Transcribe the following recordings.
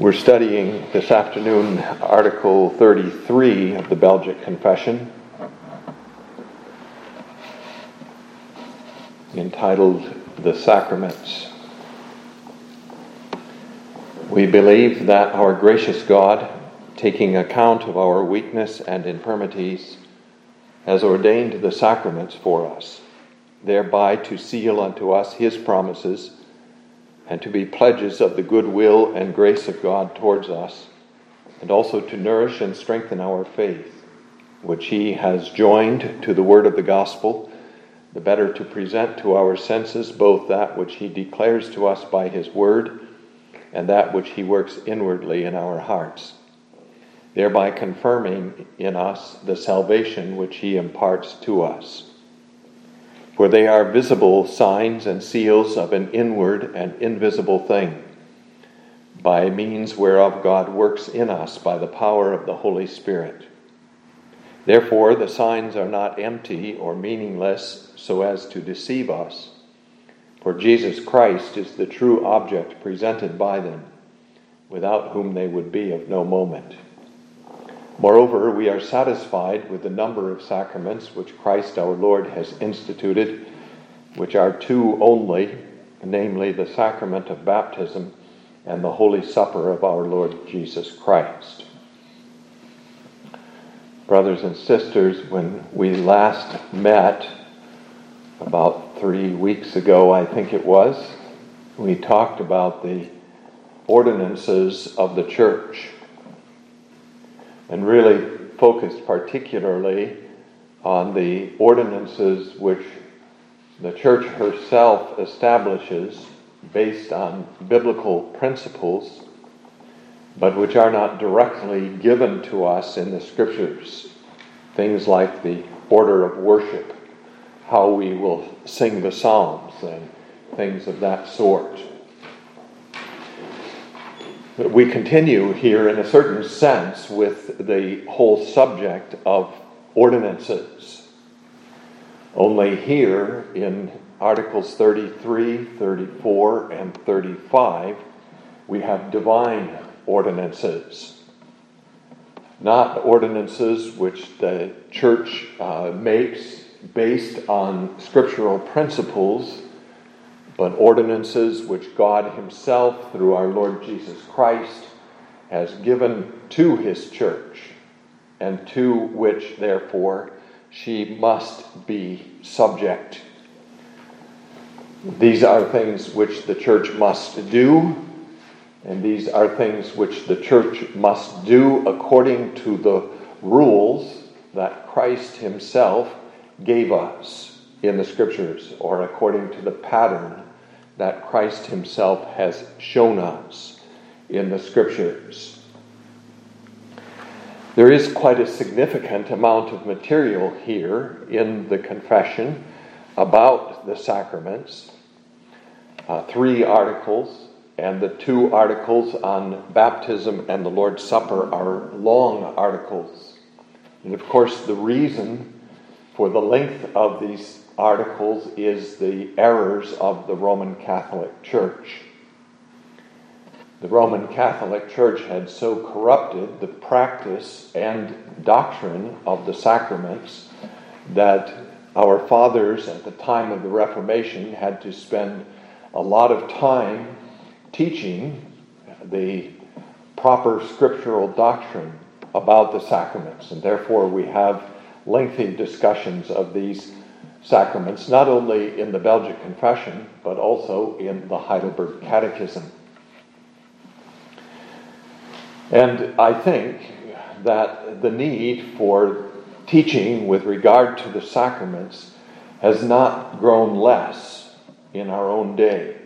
We're studying this afternoon Article 33 of the Belgic Confession, entitled The Sacraments. We believe that our gracious God, taking account of our weakness and infirmities, has ordained the sacraments for us, thereby to seal unto us his promises and to be pledges of the goodwill and grace of God towards us, and also to nourish and strengthen our faith, which He has joined to the word of the gospel, the better to present to our senses both that which He declares to us by His word and that which He works inwardly in our hearts, thereby confirming in us the salvation which He imparts to us for they are visible signs and seals of an inward and invisible thing, by means whereof God works in us by the power of the Holy Spirit. Therefore, the signs are not empty or meaningless so as to deceive us, for Jesus Christ is the true object presented by them, without whom they would be of no moment. Moreover, we are satisfied with the number of sacraments which Christ our Lord has instituted, which are two only, namely the sacrament of baptism and the Holy Supper of our Lord Jesus Christ. Brothers and sisters, when we last met, about three weeks ago, I think it was, we talked about the ordinances of the church and really focused particularly on the ordinances which the church herself establishes based on biblical principles, but which are not directly given to us in the scriptures. Things like the order of worship, how we will sing the Psalms, and things of that sort. We continue here, in a certain sense, with the whole subject of ordinances. Only here in Articles 33, 34, and 35, we have divine ordinances. Not ordinances which the church uh, makes based on scriptural principles but ordinances which God Himself, through our Lord Jesus Christ, has given to His church, and to which, therefore, she must be subject. These are things which the church must do, and these are things which the church must do according to the rules that Christ Himself gave us in the Scriptures, or according to the pattern that Christ Himself has shown us in the Scriptures. There is quite a significant amount of material here in the confession about the sacraments. Uh, three articles, and the two articles on baptism and the Lord's Supper are long articles. And of course, the reason for the length of these articles is the errors of the Roman Catholic Church. The Roman Catholic Church had so corrupted the practice and doctrine of the sacraments that our fathers at the time of the Reformation had to spend a lot of time teaching the proper scriptural doctrine about the sacraments, and therefore we have lengthy discussions of these sacraments, not only in the Belgic Confession, but also in the Heidelberg Catechism. And I think that the need for teaching with regard to the sacraments has not grown less in our own day.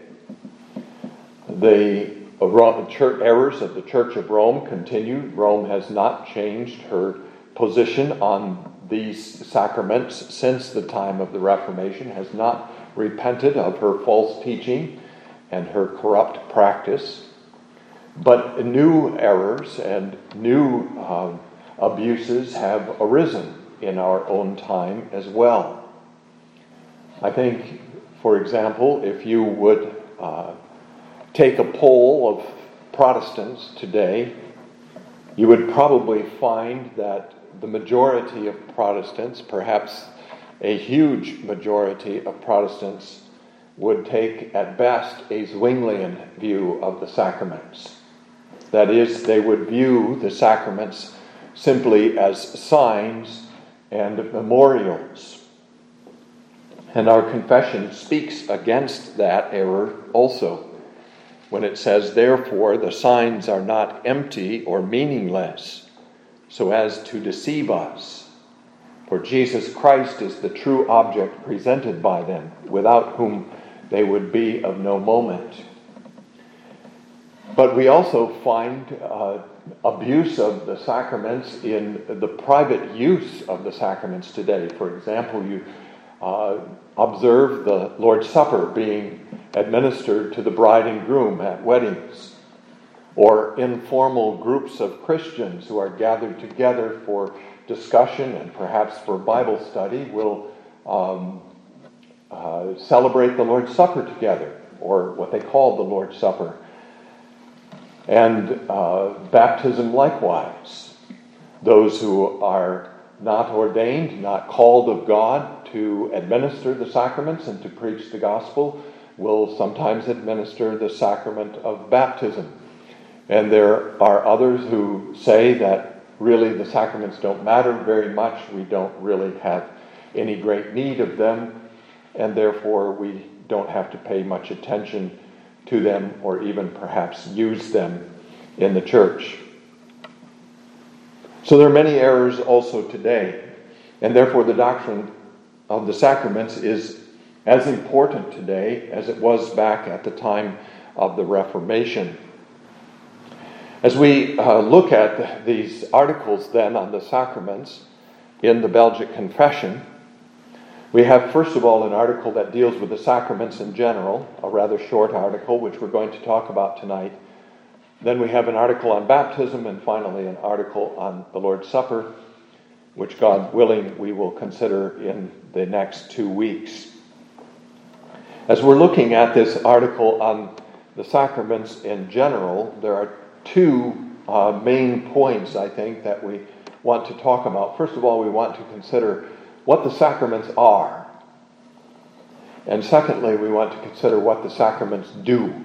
The errors of the Church of Rome continue. Rome has not changed her position on these sacraments since the time of the Reformation, has not repented of her false teaching and her corrupt practice. But new errors and new uh, abuses have arisen in our own time as well. I think, for example, if you would uh, take a poll of Protestants today, you would probably find that the majority of Protestants, perhaps a huge majority of Protestants, would take at best a Zwinglian view of the sacraments. That is, they would view the sacraments simply as signs and memorials. And our confession speaks against that error also when it says, Therefore, the signs are not empty or meaningless, so as to deceive us. For Jesus Christ is the true object presented by them, without whom they would be of no moment. But we also find uh, abuse of the sacraments in the private use of the sacraments today. For example, you uh, observe the Lord's Supper being administered to the bride and groom at weddings, or informal groups of Christians who are gathered together for discussion and perhaps for Bible study will um, uh, celebrate the Lord's Supper together, or what they call the Lord's Supper. And uh, baptism likewise. Those who are not ordained, not called of God to administer the sacraments and to preach the gospel, will sometimes administer the sacrament of baptism. And there are others who say that really the sacraments don't matter very much. We don't really have any great need of them and therefore we don't have to pay much attention to them or even perhaps use them in the church. So there are many errors also today, and therefore the doctrine of the sacraments is as important today as it was back at the time of the Reformation. As we uh, look at these articles then on the sacraments in the Belgic Confession, we have, first of all, an article that deals with the sacraments in general, a rather short article, which we're going to talk about tonight. Then we have an article on baptism, and finally, an article on the Lord's Supper, which, God willing, we will consider in the next two weeks. As we're looking at this article on the sacraments in general, there are two uh, main points, I think, that we want to talk about. First of all, we want to consider what the sacraments are. And secondly, we want to consider what the sacraments do.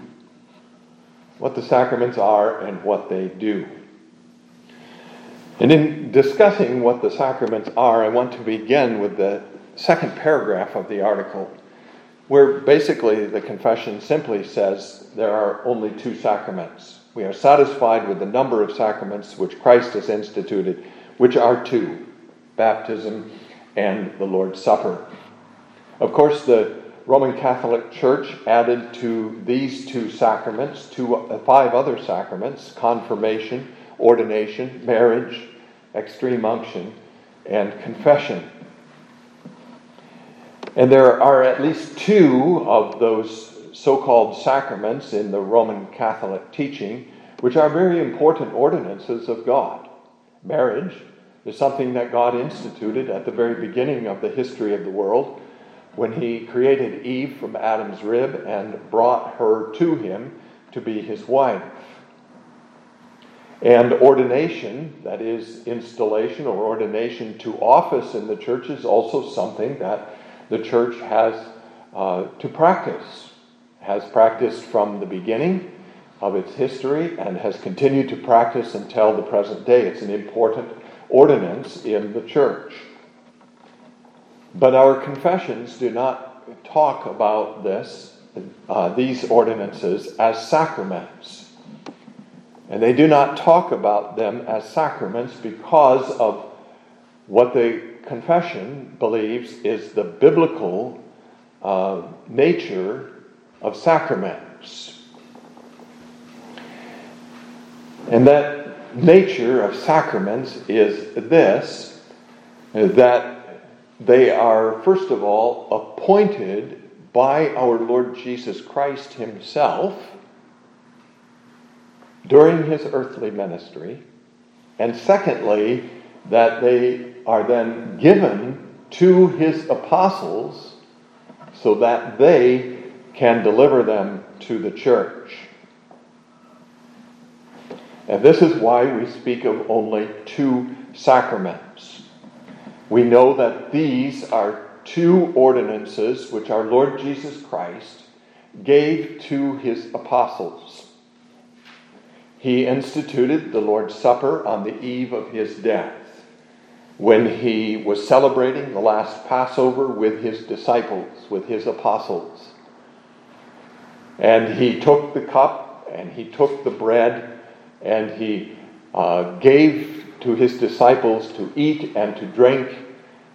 What the sacraments are and what they do. And in discussing what the sacraments are, I want to begin with the second paragraph of the article, where basically the confession simply says there are only two sacraments. We are satisfied with the number of sacraments which Christ has instituted, which are two baptism and the Lord's Supper. Of course, the Roman Catholic Church added to these two sacraments two, uh, five other sacraments confirmation, ordination, marriage, extreme unction, and confession. And there are at least two of those so called sacraments in the Roman Catholic teaching which are very important ordinances of God marriage is something that God instituted at the very beginning of the history of the world when he created Eve from Adam's rib and brought her to him to be his wife. And ordination, that is, installation or ordination to office in the church, is also something that the church has uh, to practice, has practiced from the beginning of its history, and has continued to practice until the present day. It's an important ordinance in the church. But our confessions do not talk about this, uh, these ordinances, as sacraments. And they do not talk about them as sacraments because of what the confession believes is the biblical uh, nature of sacraments. And that nature of sacraments is this that they are, first of all, appointed by our Lord Jesus Christ Himself during His earthly ministry, and secondly, that they are then given to His apostles so that they can deliver them to the church. And this is why we speak of only two sacraments. We know that these are two ordinances which our Lord Jesus Christ gave to his apostles. He instituted the Lord's Supper on the eve of his death when he was celebrating the last Passover with his disciples, with his apostles. And he took the cup and he took the bread and he uh, gave to his disciples to eat and to drink.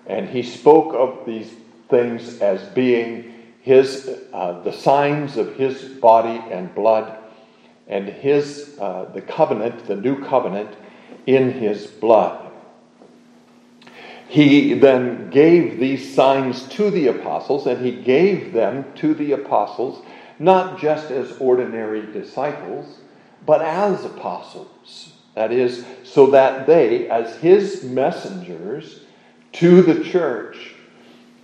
And he spoke of these things as being his, uh, the signs of his body and blood and his, uh, the covenant, the new covenant in his blood. He then gave these signs to the apostles, and he gave them to the apostles not just as ordinary disciples, but as apostles. That is, so that they, as his messengers to the church,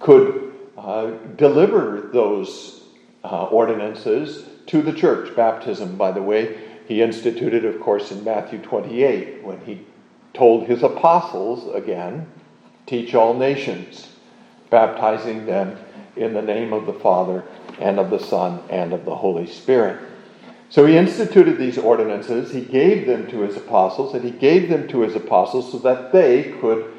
could uh, deliver those uh, ordinances to the church. Baptism, by the way, he instituted, of course, in Matthew 28 when he told his apostles again, teach all nations, baptizing them in the name of the Father and of the Son and of the Holy Spirit. So he instituted these ordinances, he gave them to his apostles, and he gave them to his apostles so that they could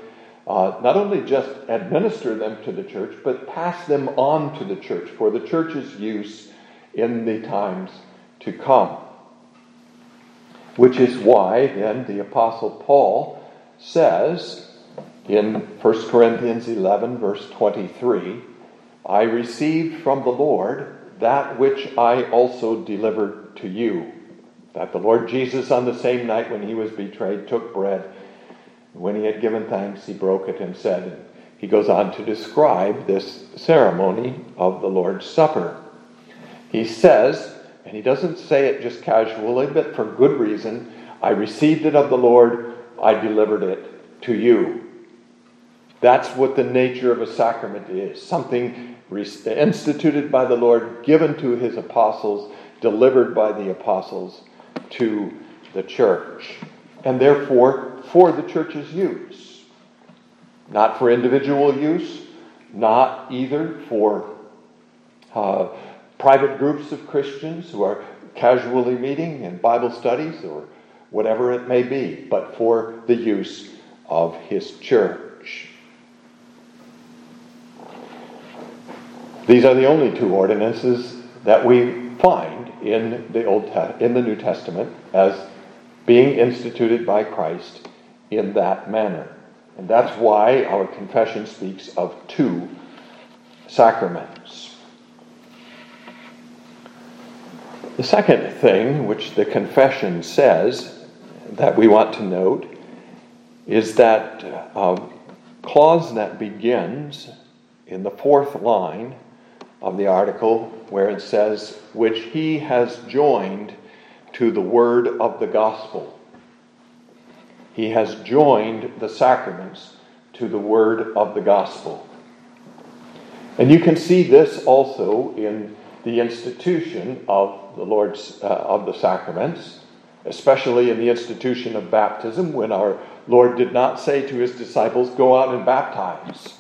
uh, not only just administer them to the church, but pass them on to the church for the church's use in the times to come. Which is why then the Apostle Paul says in 1 Corinthians 11, verse 23, I received from the Lord that which I also delivered to you. That the Lord Jesus, on the same night when he was betrayed, took bread. When he had given thanks, he broke it and said, and he goes on to describe this ceremony of the Lord's Supper. He says, and he doesn't say it just casually, but for good reason, I received it of the Lord, I delivered it to you. That's what the nature of a sacrament is something instituted by the Lord, given to his apostles, delivered by the apostles to the church, and therefore for the church's use. Not for individual use, not either for uh, private groups of Christians who are casually meeting in Bible studies or whatever it may be, but for the use of his church. These are the only two ordinances that we find in the Old Te- in the New Testament as being instituted by Christ in that manner. And that's why our confession speaks of two sacraments. The second thing which the confession says that we want to note is that uh, clause that begins in the fourth line of the article where it says, which he has joined to the word of the gospel. He has joined the sacraments to the word of the gospel. And you can see this also in the institution of the Lord's uh, of the sacraments, especially in the institution of baptism when our Lord did not say to his disciples, "Go out and baptize."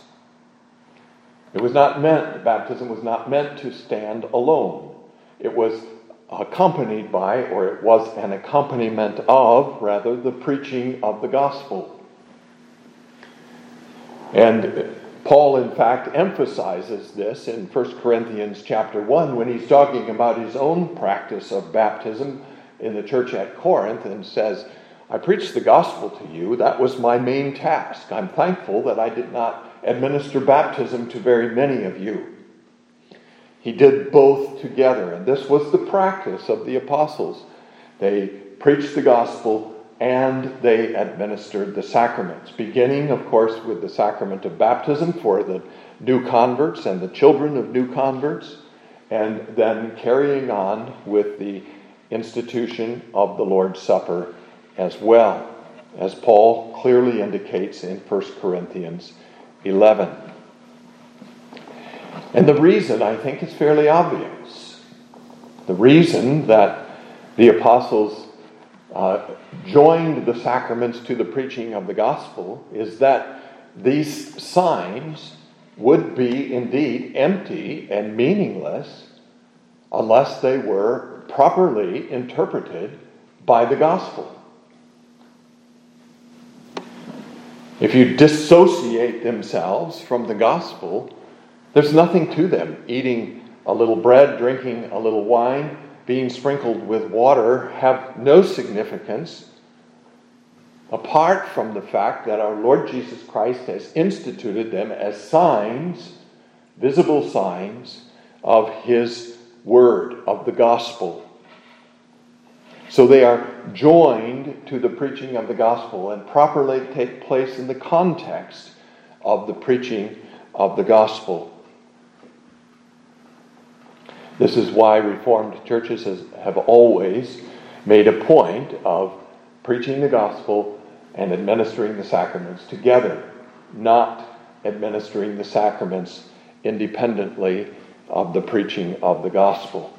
It was not meant, baptism was not meant to stand alone. It was accompanied by, or it was an accompaniment of, rather, the preaching of the gospel. And Paul, in fact, emphasizes this in 1 Corinthians chapter 1 when he's talking about his own practice of baptism in the church at Corinth and says, I preached the gospel to you. That was my main task. I'm thankful that I did not administer baptism to very many of you. He did both together, and this was the practice of the apostles. They preached the gospel and they administered the sacraments, beginning, of course, with the sacrament of baptism for the new converts and the children of new converts, and then carrying on with the institution of the Lord's Supper as well, as Paul clearly indicates in 1 Corinthians 11. And the reason, I think, is fairly obvious. The reason that the apostles uh, joined the sacraments to the preaching of the gospel is that these signs would be indeed empty and meaningless unless they were properly interpreted by the gospel. If you dissociate themselves from the gospel, there's nothing to them. Eating a little bread, drinking a little wine, being sprinkled with water have no significance apart from the fact that our Lord Jesus Christ has instituted them as signs, visible signs, of His Word, of the gospel. So they are joined to the preaching of the gospel and properly take place in the context of the preaching of the gospel. This is why Reformed churches has, have always made a point of preaching the gospel and administering the sacraments together, not administering the sacraments independently of the preaching of the gospel.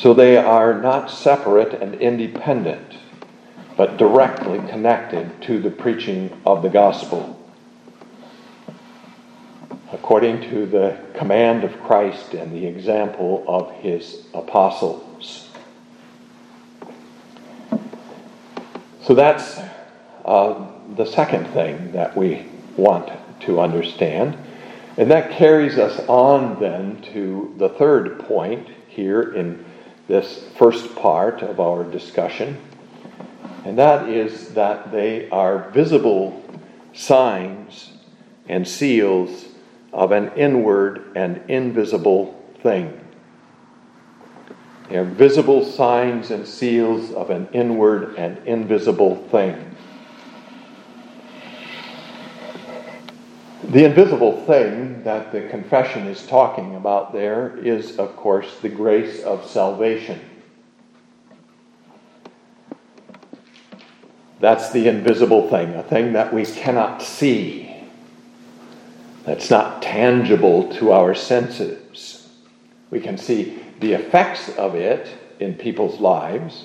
So they are not separate and independent, but directly connected to the preaching of the gospel. According to the command of Christ and the example of his apostles. So that's uh, the second thing that we want to understand. And that carries us on then to the third point here in this first part of our discussion, and that is that they are visible signs and seals of an inward and invisible thing. They are visible signs and seals of an inward and invisible thing. The invisible thing that the confession is talking about there is, of course, the grace of salvation. That's the invisible thing, a thing that we cannot see, that's not tangible to our senses. We can see the effects of it in people's lives,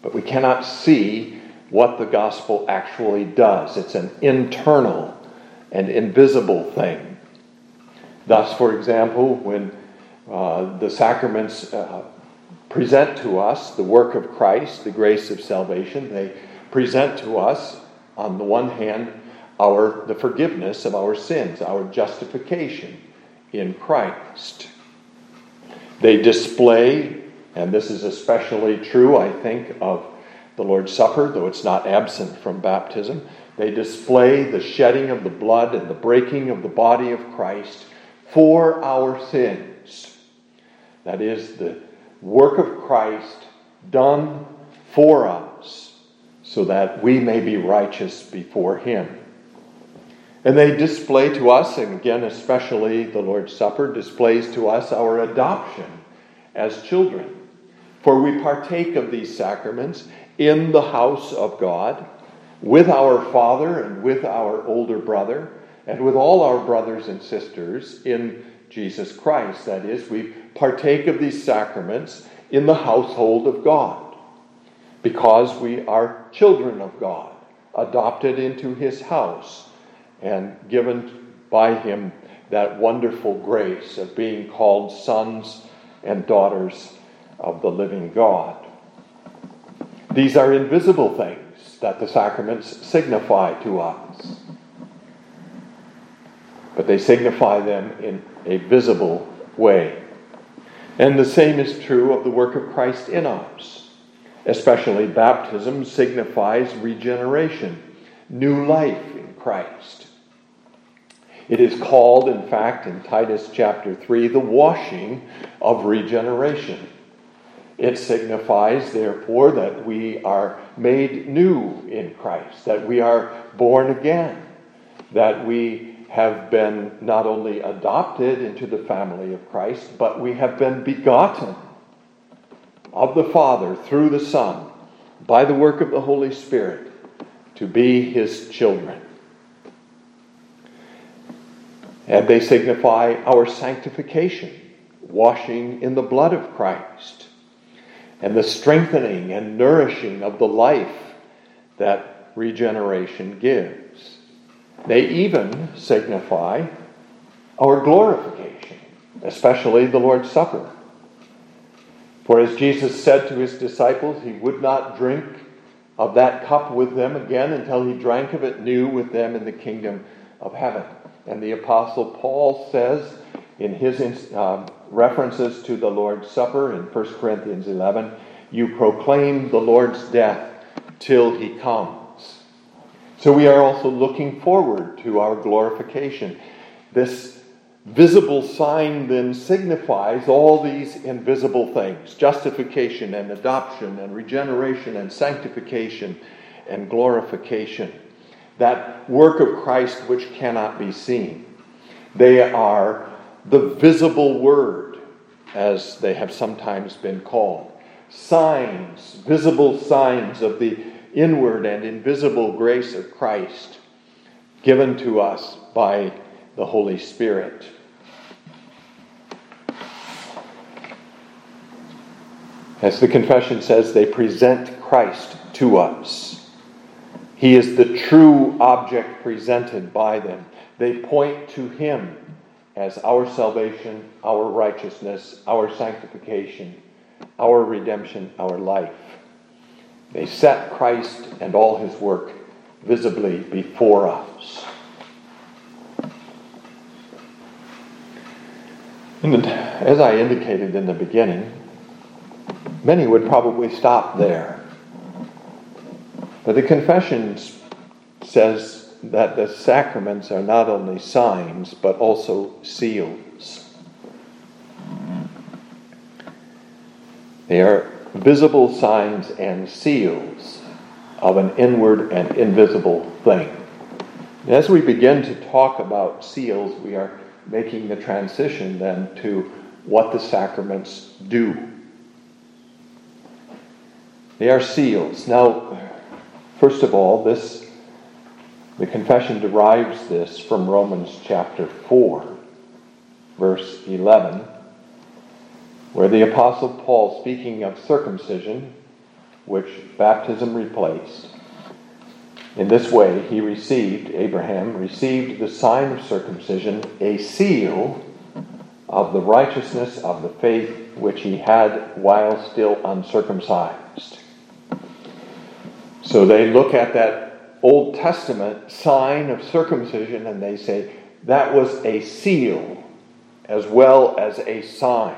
but we cannot see what the gospel actually does. It's an internal and invisible thing. Thus, for example, when uh, the sacraments uh, present to us the work of Christ, the grace of salvation, they present to us, on the one hand, our the forgiveness of our sins, our justification in Christ. They display, and this is especially true, I think, of the Lord's Supper, though it's not absent from baptism. They display the shedding of the blood and the breaking of the body of Christ for our sins. That is the work of Christ done for us so that we may be righteous before Him. And they display to us, and again, especially the Lord's Supper, displays to us our adoption as children. For we partake of these sacraments in the house of God with our Father and with our older brother and with all our brothers and sisters in Jesus Christ. That is, we partake of these sacraments in the household of God because we are children of God, adopted into his house and given by him that wonderful grace of being called sons and daughters of the living God. These are invisible things that the sacraments signify to us. But they signify them in a visible way. And the same is true of the work of Christ in us. Especially baptism signifies regeneration, new life in Christ. It is called, in fact, in Titus chapter 3, the washing of regeneration. It signifies, therefore, that we are made new in Christ, that we are born again, that we have been not only adopted into the family of Christ, but we have been begotten of the Father through the Son by the work of the Holy Spirit to be his children. And they signify our sanctification, washing in the blood of Christ and the strengthening and nourishing of the life that regeneration gives. They even signify our glorification, especially the Lord's Supper. For as Jesus said to his disciples, he would not drink of that cup with them again until he drank of it new with them in the kingdom of heaven. And the Apostle Paul says in his uh, references to the Lord's Supper in 1 Corinthians 11, you proclaim the Lord's death till he comes. So we are also looking forward to our glorification. This visible sign then signifies all these invisible things justification and adoption and regeneration and sanctification and glorification. That work of Christ which cannot be seen. They are the visible word, as they have sometimes been called. Signs, visible signs of the inward and invisible grace of Christ given to us by the Holy Spirit. As the confession says, they present Christ to us. He is the true object presented by them. They point to Him as our salvation, our righteousness, our sanctification, our redemption, our life. They set Christ and all His work visibly before us. And as I indicated in the beginning, many would probably stop there. But the confession says that the sacraments are not only signs, but also seals. They are visible signs and seals of an inward and invisible thing. As we begin to talk about seals, we are making the transition then to what the sacraments do. They are seals. Now, first of all, this the confession derives this from Romans chapter 4, verse 11, where the apostle Paul speaking of circumcision, which baptism replaced, in this way, he received, Abraham received the sign of circumcision, a seal of the righteousness of the faith which he had while still uncircumcised. So they look at that Old Testament sign of circumcision and they say that was a seal as well as a sign.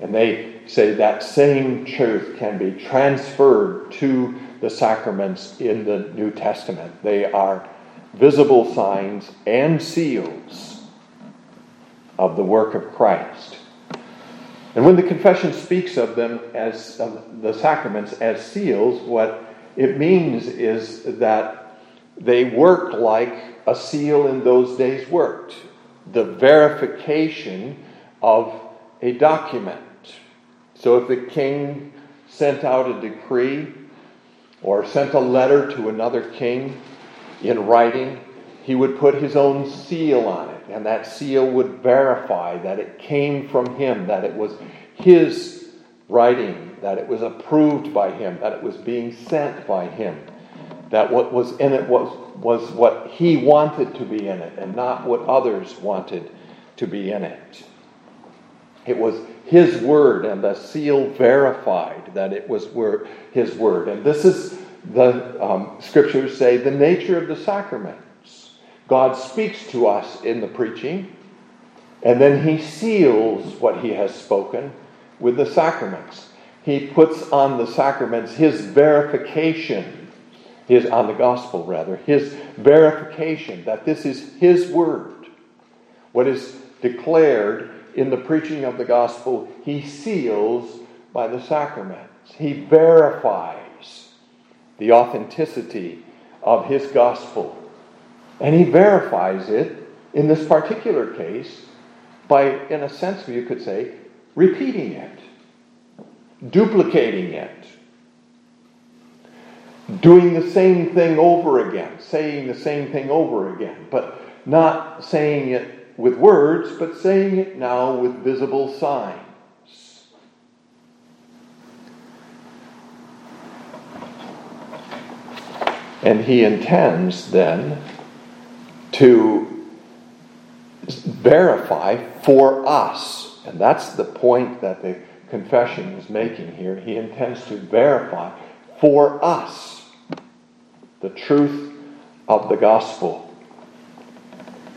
And they say that same truth can be transferred to the sacraments in the New Testament. They are visible signs and seals of the work of Christ. And when the confession speaks of them as of the sacraments as seals, what it means is that they work like a seal in those days worked the verification of a document. So if the king sent out a decree or sent a letter to another king in writing, he would put his own seal on it, and that seal would verify that it came from him, that it was his writing, that it was approved by him, that it was being sent by him, that what was in it was, was what he wanted to be in it, and not what others wanted to be in it. It was his word, and the seal verified that it was his word. And this is the um, scriptures say the nature of the sacraments. God speaks to us in the preaching, and then he seals what he has spoken with the sacraments. He puts on the sacraments his verification, his on the gospel rather, his verification that this is his word. What is declared in the preaching of the gospel, he seals by the sacraments. He verifies the authenticity of his gospel. And he verifies it in this particular case by, in a sense, you could say, repeating it, duplicating it, doing the same thing over again, saying the same thing over again, but not saying it with words, but saying it now with visible signs. And he intends then to verify for us. And that's the point that they confession is making here. He intends to verify for us the truth of the gospel.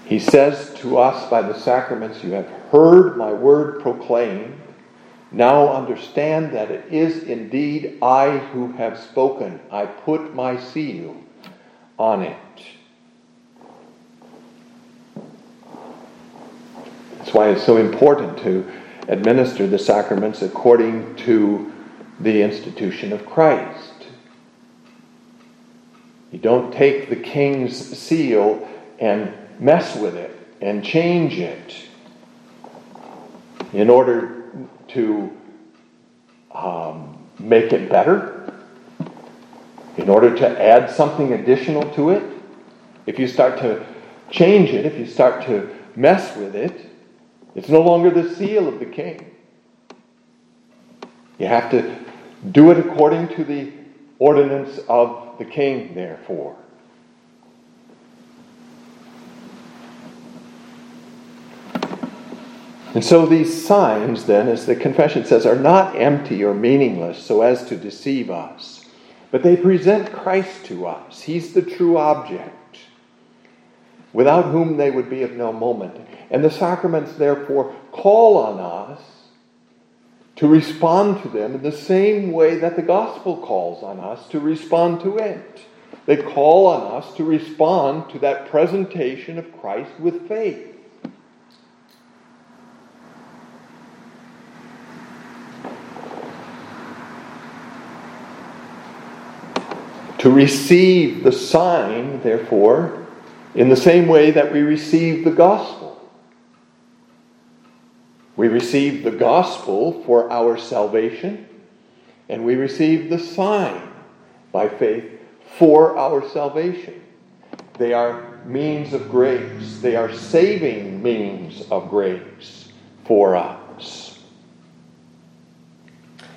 He says to us by the sacraments, You have heard my word proclaimed. Now understand that it is indeed I who have spoken. I put my seal on it. That's why it's so important to administer the sacraments according to the institution of Christ. You don't take the king's seal and mess with it and change it in order to um, make it better, in order to add something additional to it. If you start to change it, if you start to mess with it, it's no longer the seal of the king. You have to do it according to the ordinance of the king, therefore. And so these signs, then, as the confession says, are not empty or meaningless so as to deceive us, but they present Christ to us. He's the true object, without whom they would be of no moment. And the sacraments, therefore, call on us to respond to them in the same way that the gospel calls on us to respond to it. They call on us to respond to that presentation of Christ with faith. to receive the sign, therefore, in the same way that we receive the gospel. We receive the gospel for our salvation, and we receive the sign by faith for our salvation. They are means of grace, they are saving means of grace for us.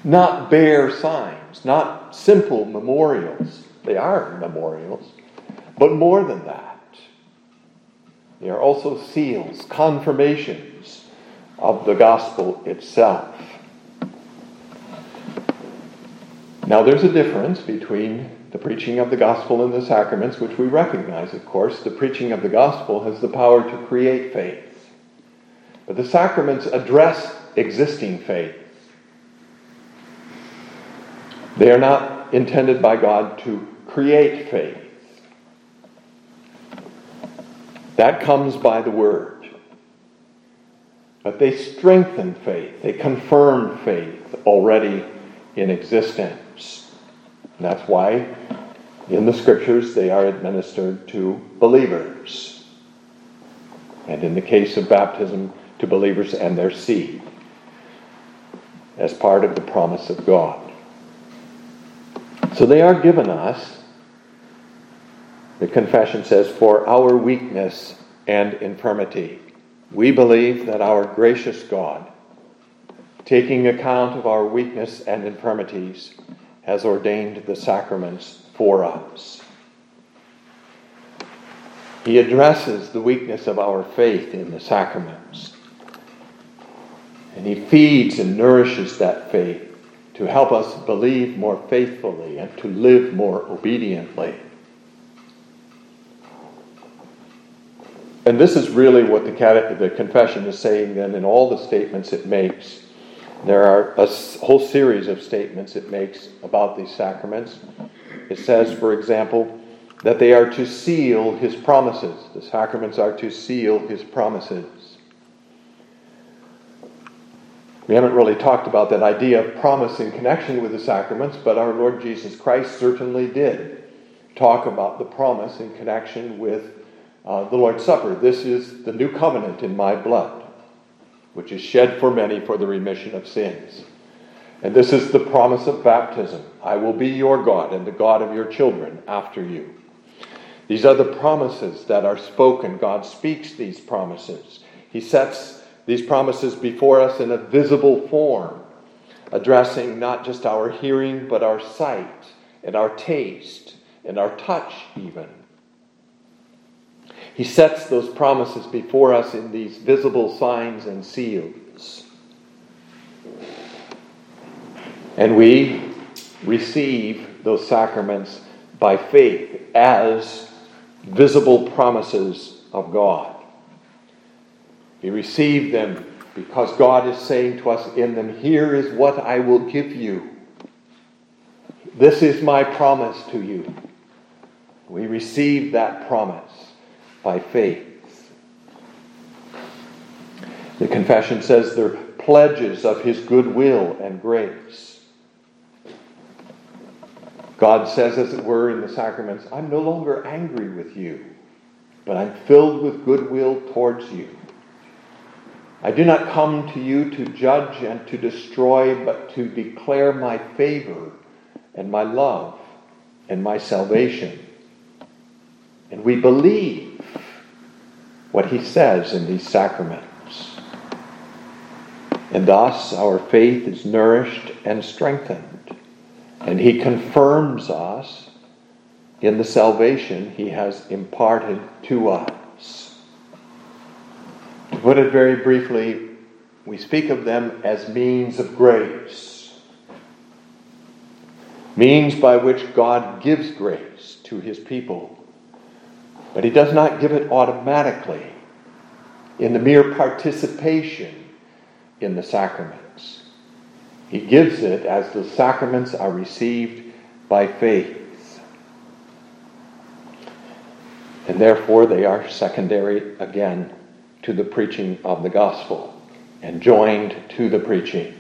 Not bare signs, not simple memorials they are memorials. But more than that, they are also seals, confirmations of the gospel itself. Now, there's a difference between the preaching of the gospel and the sacraments, which we recognize, of course. The preaching of the gospel has the power to create faith. But the sacraments address existing faith. They are not intended by God to create faith. That comes by the Word. But they strengthen faith, they confirm faith already in existence. And that's why in the Scriptures they are administered to believers. And in the case of baptism, to believers and their seed, as part of the promise of God. So they are given us the confession says, For our weakness and infirmity, we believe that our gracious God, taking account of our weakness and infirmities, has ordained the sacraments for us. He addresses the weakness of our faith in the sacraments. And he feeds and nourishes that faith to help us believe more faithfully and to live more obediently. And this is really what the, the confession is saying then in all the statements it makes. There are a whole series of statements it makes about these sacraments. It says, for example, that they are to seal his promises. The sacraments are to seal his promises. We haven't really talked about that idea of promise in connection with the sacraments, but our Lord Jesus Christ certainly did talk about the promise in connection with uh, the Lord's Supper. This is the new covenant in my blood, which is shed for many for the remission of sins. And this is the promise of baptism I will be your God and the God of your children after you. These are the promises that are spoken. God speaks these promises. He sets these promises before us in a visible form, addressing not just our hearing, but our sight and our taste and our touch, even. He sets those promises before us in these visible signs and seals. And we receive those sacraments by faith as visible promises of God. We receive them because God is saying to us in them, Here is what I will give you. This is my promise to you. We receive that promise by faith. The confession says they're pledges of his goodwill and grace. God says, as it were, in the sacraments, I'm no longer angry with you, but I'm filled with goodwill towards you. I do not come to you to judge and to destroy, but to declare my favor and my love and my salvation. And we believe what he says in these sacraments. And thus our faith is nourished and strengthened. And he confirms us in the salvation he has imparted to us. To put it very briefly, we speak of them as means of grace, means by which God gives grace to his people but he does not give it automatically in the mere participation in the sacraments. He gives it as the sacraments are received by faith. And therefore, they are secondary again to the preaching of the gospel and joined to the preaching.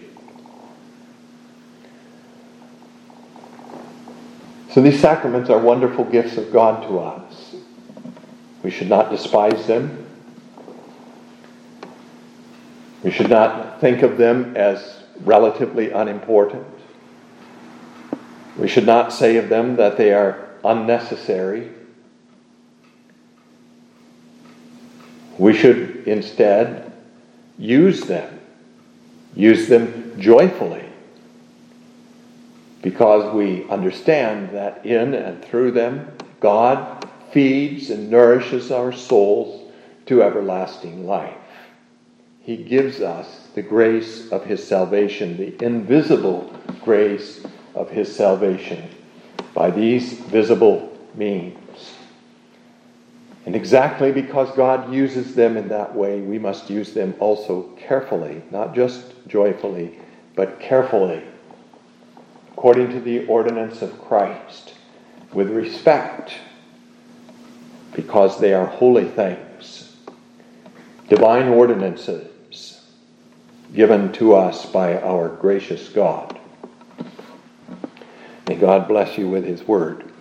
So, these sacraments are wonderful gifts of God to us. We should not despise them. We should not think of them as relatively unimportant. We should not say of them that they are unnecessary. We should instead use them, use them joyfully, because we understand that in and through them, God feeds and nourishes our souls to everlasting life. He gives us the grace of His salvation, the invisible grace of His salvation, by these visible means. And exactly because God uses them in that way, we must use them also carefully, not just joyfully, but carefully, according to the ordinance of Christ, with respect because they are holy things, divine ordinances given to us by our gracious God. May God bless you with his word.